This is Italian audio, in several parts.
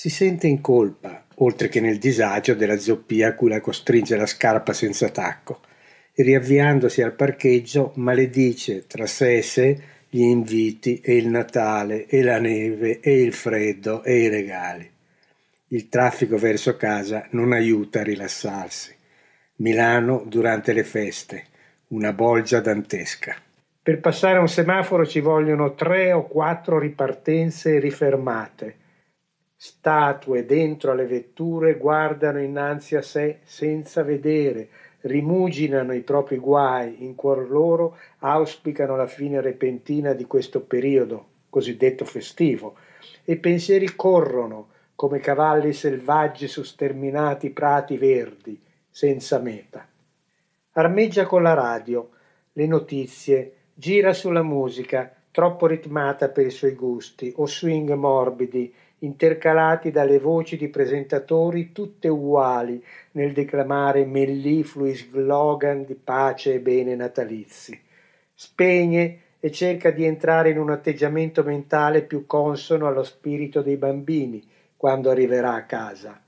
Si sente in colpa, oltre che nel disagio della zoppia a cui la costringe la scarpa senza tacco, e riavviandosi al parcheggio maledice tra sé e sé gli inviti e il Natale e la neve e il freddo e i regali. Il traffico verso casa non aiuta a rilassarsi. Milano durante le feste, una bolgia dantesca. Per passare un semaforo ci vogliono tre o quattro ripartenze e rifermate Statue dentro alle vetture guardano innanzi a sé senza vedere, rimuginano i propri guai, in cuor loro auspicano la fine repentina di questo periodo cosiddetto festivo, e pensieri corrono come cavalli selvaggi su sterminati prati verdi, senza meta. Armeggia con la radio, le notizie, gira sulla musica, troppo ritmata per i suoi gusti, o swing morbidi, intercalati dalle voci di presentatori tutte uguali nel declamare melliflui slogan di pace e bene natalizi. Spegne e cerca di entrare in un atteggiamento mentale più consono allo spirito dei bambini quando arriverà a casa.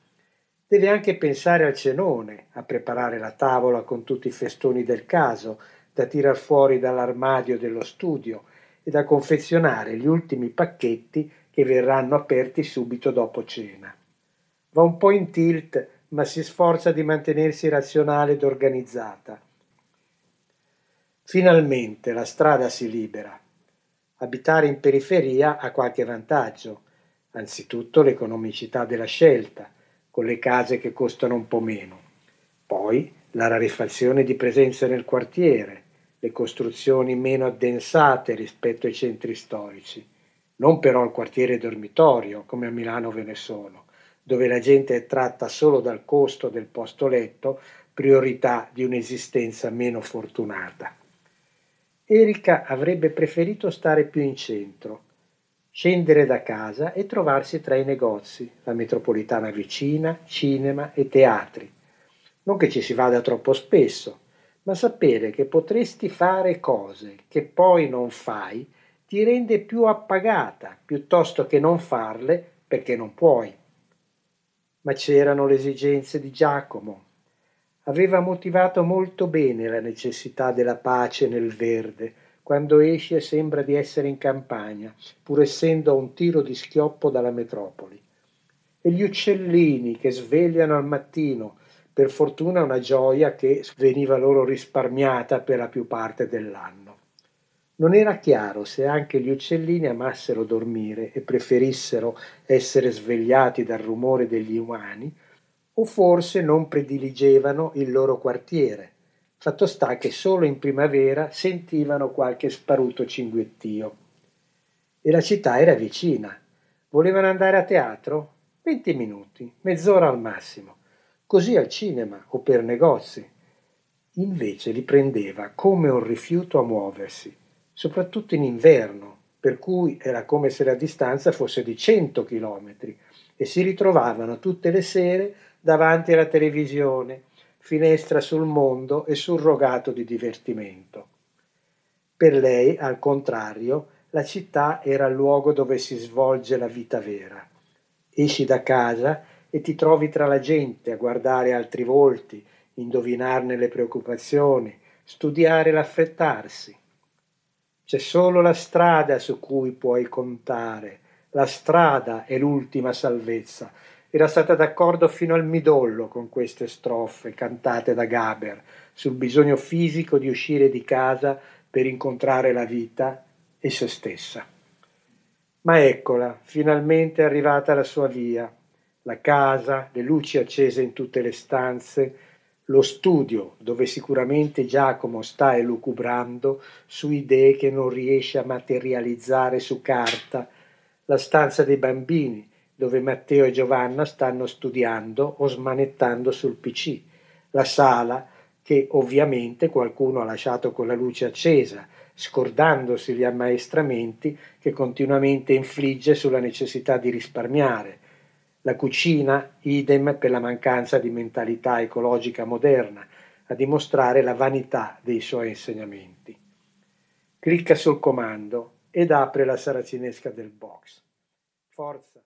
Deve anche pensare al cenone, a preparare la tavola con tutti i festoni del caso, da tirar fuori dall'armadio dello studio e da confezionare gli ultimi pacchetti che verranno aperti subito dopo cena. Va un po' in tilt, ma si sforza di mantenersi razionale ed organizzata. Finalmente la strada si libera. Abitare in periferia ha qualche vantaggio, anzitutto l'economicità della scelta, con le case che costano un po' meno. Poi la rarefazione di presenza nel quartiere, le costruzioni meno addensate rispetto ai centri storici non però al quartiere dormitorio come a Milano ve ne sono, dove la gente è tratta solo dal costo del posto letto, priorità di un'esistenza meno fortunata. Erika avrebbe preferito stare più in centro, scendere da casa e trovarsi tra i negozi, la metropolitana vicina, cinema e teatri. Non che ci si vada troppo spesso, ma sapere che potresti fare cose che poi non fai ti rende più appagata piuttosto che non farle perché non puoi. Ma c'erano le esigenze di Giacomo. Aveva motivato molto bene la necessità della pace nel verde, quando esce sembra di essere in campagna, pur essendo a un tiro di schioppo dalla metropoli. E gli uccellini che svegliano al mattino, per fortuna una gioia che veniva loro risparmiata per la più parte dell'anno. Non era chiaro se anche gli uccellini amassero dormire e preferissero essere svegliati dal rumore degli umani, o forse non prediligevano il loro quartiere. Fatto sta che solo in primavera sentivano qualche sparuto cinguettio. E la città era vicina. Volevano andare a teatro? Venti minuti, mezz'ora al massimo. Così al cinema o per negozi. Invece li prendeva come un rifiuto a muoversi soprattutto in inverno, per cui era come se la distanza fosse di 100 chilometri e si ritrovavano tutte le sere davanti alla televisione, finestra sul mondo e surrogato di divertimento. Per lei, al contrario, la città era il luogo dove si svolge la vita vera. Esci da casa e ti trovi tra la gente a guardare altri volti, indovinarne le preoccupazioni, studiare l'affrettarsi. C'è solo la strada su cui puoi contare. La strada è l'ultima salvezza. Era stata d'accordo fino al midollo con queste strofe cantate da Gaber sul bisogno fisico di uscire di casa per incontrare la vita e se stessa. Ma eccola, finalmente è arrivata la sua via, la casa, le luci accese in tutte le stanze, lo studio dove sicuramente Giacomo sta elucubrando su idee che non riesce a materializzare su carta, la stanza dei bambini dove Matteo e Giovanna stanno studiando o smanettando sul PC, la sala che ovviamente qualcuno ha lasciato con la luce accesa, scordandosi gli ammaestramenti che continuamente infligge sulla necessità di risparmiare, la cucina, idem per la mancanza di mentalità ecologica moderna, a dimostrare la vanità dei suoi insegnamenti. Clicca sul comando ed apre la saracinesca del box. Forza!